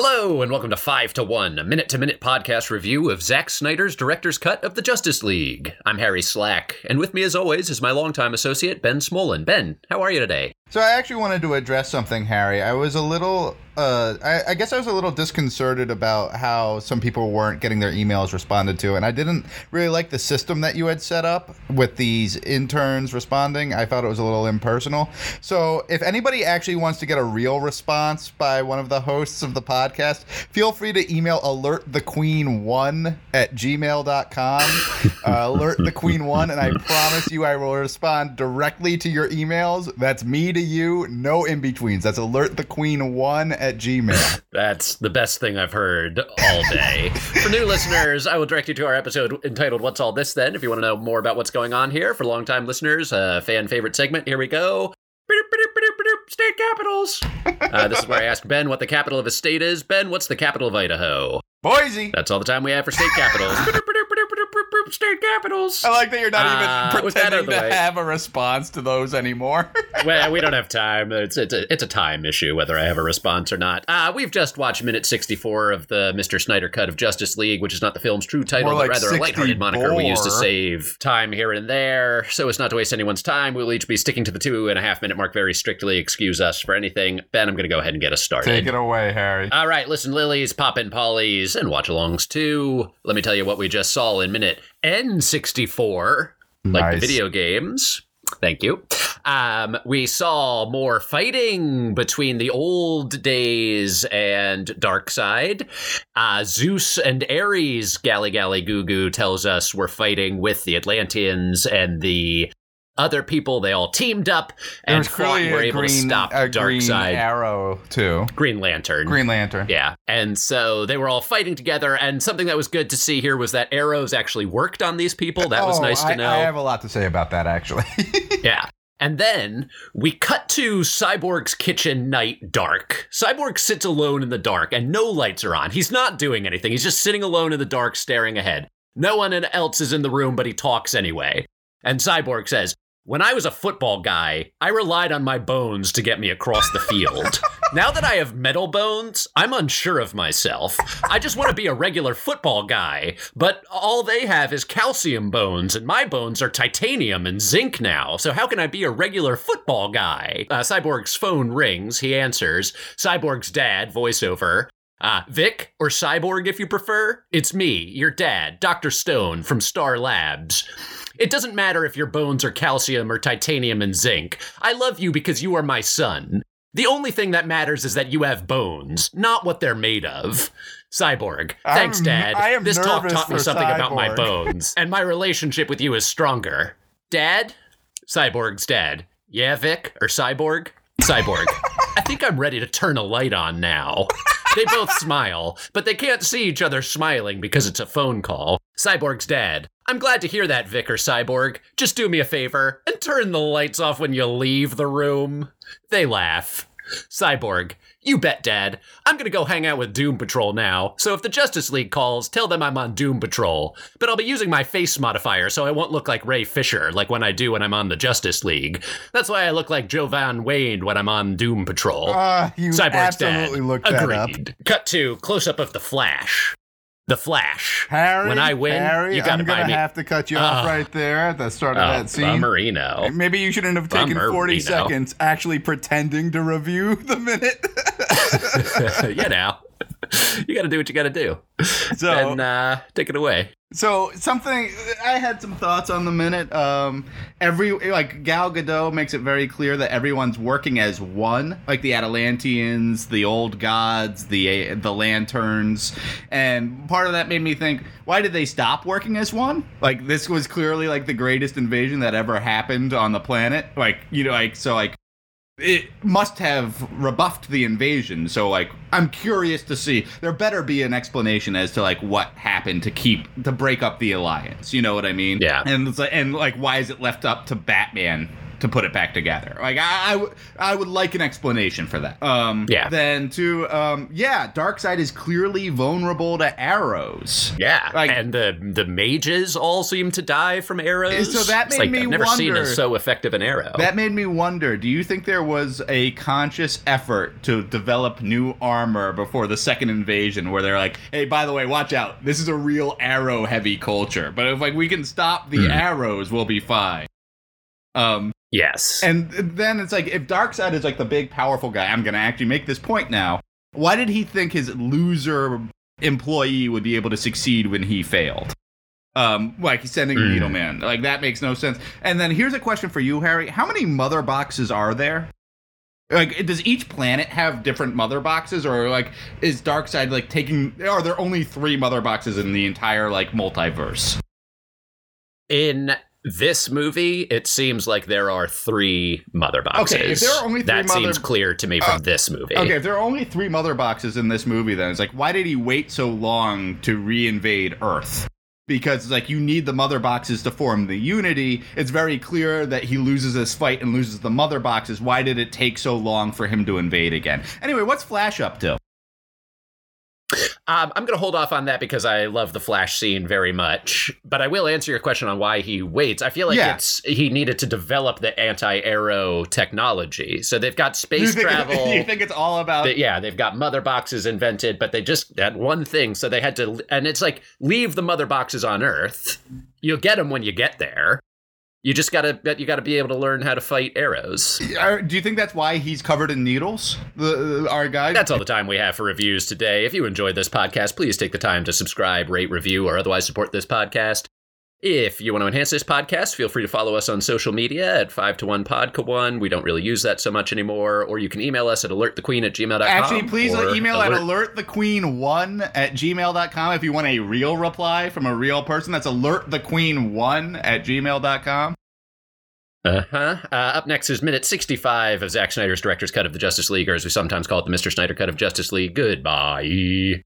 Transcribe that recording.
Hello, and welcome to 5 to 1, a minute to minute podcast review of Zack Snyder's director's cut of the Justice League. I'm Harry Slack, and with me, as always, is my longtime associate, Ben Smolin. Ben, how are you today? So I actually wanted to address something, Harry. I was a little, uh, I, I, guess I was a little disconcerted about how some people weren't getting their emails responded to, and I didn't really like the system that you had set up with these interns responding. I thought it was a little impersonal. So if anybody actually wants to get a real response by one of the hosts of the podcast, feel free to email alertthequeen1 at gmail.com. uh, alert the queen one, and I promise you I will respond directly to your emails. That's me to you, no in betweens. That's alert the queen one at Gmail. That's the best thing I've heard all day. For new listeners, I will direct you to our episode entitled What's All This Then? If you want to know more about what's going on here. For longtime listeners, a fan favorite segment, here we go. State capitals. Uh, this is where I ask Ben what the capital of his state is. Ben, what's the capital of Idaho? Boise. That's all the time we have for state capitals state capitals. I like that you're not uh, even pretending to way. have a response to those anymore. well, we don't have time. It's it's a, it's a time issue whether I have a response or not. Uh, we've just watched minute 64 of the Mr. Snyder cut of Justice League, which is not the film's true title, like but rather a lighthearted moniker we use to save time here and there. So as not to waste anyone's time, we'll each be sticking to the two and a half minute mark very strictly. Excuse us for anything. Ben, I'm going to go ahead and get us started. Take it away, Harry. All right, listen, Lilies, pop in Pollies, and watch alongs too. Let me tell you what we just saw in minute N64, like nice. the video games. Thank you. Um, we saw more fighting between the old days and Darkseid. Uh, Zeus and Ares, Gally Gally Goo Goo tells us, were fighting with the Atlanteans and the other people. They all teamed up and fought and were able green, to stop a Darkseid. Arrow too. Green Lantern. Green Lantern. Yeah, and so they were all fighting together. And something that was good to see here was that arrows actually worked on these people. That was oh, nice to I, know. I have a lot to say about that actually. yeah. And then we cut to Cyborg's kitchen night dark. Cyborg sits alone in the dark and no lights are on. He's not doing anything. He's just sitting alone in the dark staring ahead. No one else is in the room, but he talks anyway. And Cyborg says, when I was a football guy, I relied on my bones to get me across the field. now that I have metal bones, I'm unsure of myself. I just want to be a regular football guy, but all they have is calcium bones, and my bones are titanium and zinc now. So how can I be a regular football guy? Uh, Cyborg's phone rings. He answers. Cyborg's dad, voiceover. Ah, uh, Vic or Cyborg if you prefer? It's me, your dad, Dr. Stone from Star Labs. It doesn't matter if your bones are calcium or titanium and zinc. I love you because you are my son. The only thing that matters is that you have bones, not what they're made of. Cyborg. Thanks, I'm, Dad. this talk taught me something Cyborg. about my bones, and my relationship with you is stronger. Dad? Cyborg's dad. Yeah, Vic? Or Cyborg? Cyborg. I think I'm ready to turn a light on now. They both smile, but they can't see each other smiling because it's a phone call. Cyborg's dad. I'm glad to hear that, Vicar Cyborg. Just do me a favor and turn the lights off when you leave the room. They laugh. Cyborg. You bet, Dad. I'm gonna go hang out with Doom Patrol now, so if the Justice League calls, tell them I'm on Doom Patrol. But I'll be using my face modifier so I won't look like Ray Fisher, like when I do when I'm on the Justice League. That's why I look like Joivan Wade when I'm on Doom Patrol. Ah, uh, you Cyborg's absolutely dad. looked Agreed. up. Cut to close up of the Flash. The Flash. Harry, when I win, Harry, you gotta I'm gonna buy me. have to cut you off uh, right there at the start of oh, that scene. Bummerino. Maybe you shouldn't have taken Bummerino. 40 seconds actually pretending to review the minute. you know, you got to do what you got to do. So, and uh, take it away. So something I had some thoughts on the minute. Um, every like Gal Gadot makes it very clear that everyone's working as one, like the Atlanteans, the old gods, the the lanterns, and part of that made me think, why did they stop working as one? Like this was clearly like the greatest invasion that ever happened on the planet. Like you know, like so like it must have rebuffed the invasion. So like I'm curious to see there better be an explanation as to like what happened to keep to break up the alliance. You know what I mean? Yeah. And it's like, and like why is it left up to Batman to put it back together. Like I, I, w- I would like an explanation for that. Um, Yeah. Then to um, yeah, Darkseid is clearly vulnerable to arrows. Yeah, Like- and the the mages all seem to die from arrows. So that It's made like, me I've never seen a so effective an arrow. That made me wonder. Do you think there was a conscious effort to develop new armor before the second invasion, where they're like, "Hey, by the way, watch out! This is a real arrow-heavy culture. But if like we can stop the Hmm. arrows, we'll be fine." Um, yes, and then it's like if Darkseid is like the big powerful guy, I'm gonna actually make this point now. Why did he think his loser employee would be able to succeed when he failed? Um, like he's sending Mm. Needleman. Like that makes no sense. And then here's a question for you, Harry. How many mother boxes are there? Like, does each planet have different mother boxes, or like is Darkseid like taking? Are there only three mother boxes in the entire like multiverse? in this movie, it seems like there are three mother boxes. Okay, if there are only three that mother- seems clear to me from Uh, this movie. Okay, if there are only three mother boxes in this movie, then it's like, why did he wait so long to re-invade Earth? Because like you need the mother boxes to form the unity. It's very clear that he loses this fight and loses the mother boxes. Why did it take so long for him to invade again? Anyway, what's Flash up to? Um, I'm going to hold off on that because I love the Flash scene very much. But I will answer your question on why he waits. I feel like Yeah. it's he needed to develop the anti-arrow technology. So they've got space think, travel. you think it's all about? They- yeah, they've got mother boxes invented, but they just had one thing, so they had to. And it's like leave the mother boxes on Earth. You'll get them when you get there. You just gotta you gotta be able to learn how to fight arrows. Are- Do you think that's why he's covered in needles? The, the- our guy. That's all the time we have for reviews today. If you enjoyed this podcast, please take the time to subscribe, rate, review, or otherwise support this podcast. If you want to enhance this podcast, feel free to follow us on social media at 5 to 1 podca 1 We don't really use that so much anymore. Or you can email us at alertthequeen at gmail.com. Actually, please or email at alert- alertthequeen1 at gmail.com if you want a real reply from a real person. That's alertthequeen1 at gmail.com. Uh-huh. Uh, up next is minute 65 of Zack Snyder's director's cut of the Justice League, or as we sometimes call it, the Mr. Snyder cut of Justice League. Goodbye.